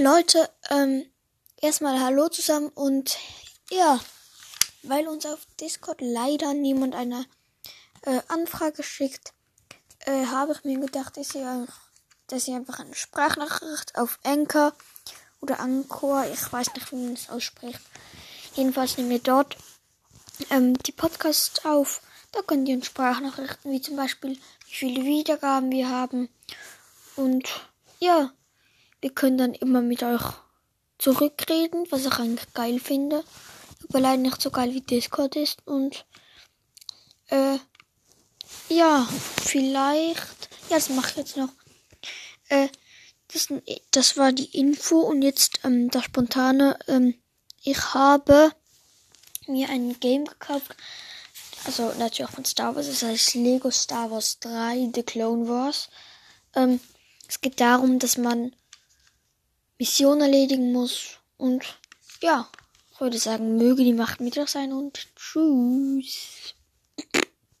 Leute, ähm, erstmal Hallo zusammen und ja, weil uns auf Discord leider niemand eine äh, Anfrage schickt, äh, habe ich mir gedacht, dass ihr, dass ihr einfach eine Sprachnachricht auf Anchor oder Anchor, ich weiß nicht, wie man es ausspricht. Jedenfalls nehmt ihr dort ähm, die Podcast auf. Da könnt ihr uns Sprachnachrichten, wie zum Beispiel, wie viele Wiedergaben wir haben. Und ja, wir können dann immer mit euch zurückreden, was ich eigentlich geil finde. Aber leider nicht so geil wie Discord ist. Und äh, ja, vielleicht. Ja, das mache ich jetzt noch. Äh, das, das war die Info und jetzt ähm, das spontane. Ähm, ich habe mir ein Game gekauft. Also natürlich auch von Star Wars. Das heißt Lego Star Wars 3 The Clone Wars. Ähm, es geht darum, dass man Mission erledigen muss. Und ja, ich würde sagen, möge die Macht mit euch sein und tschüss.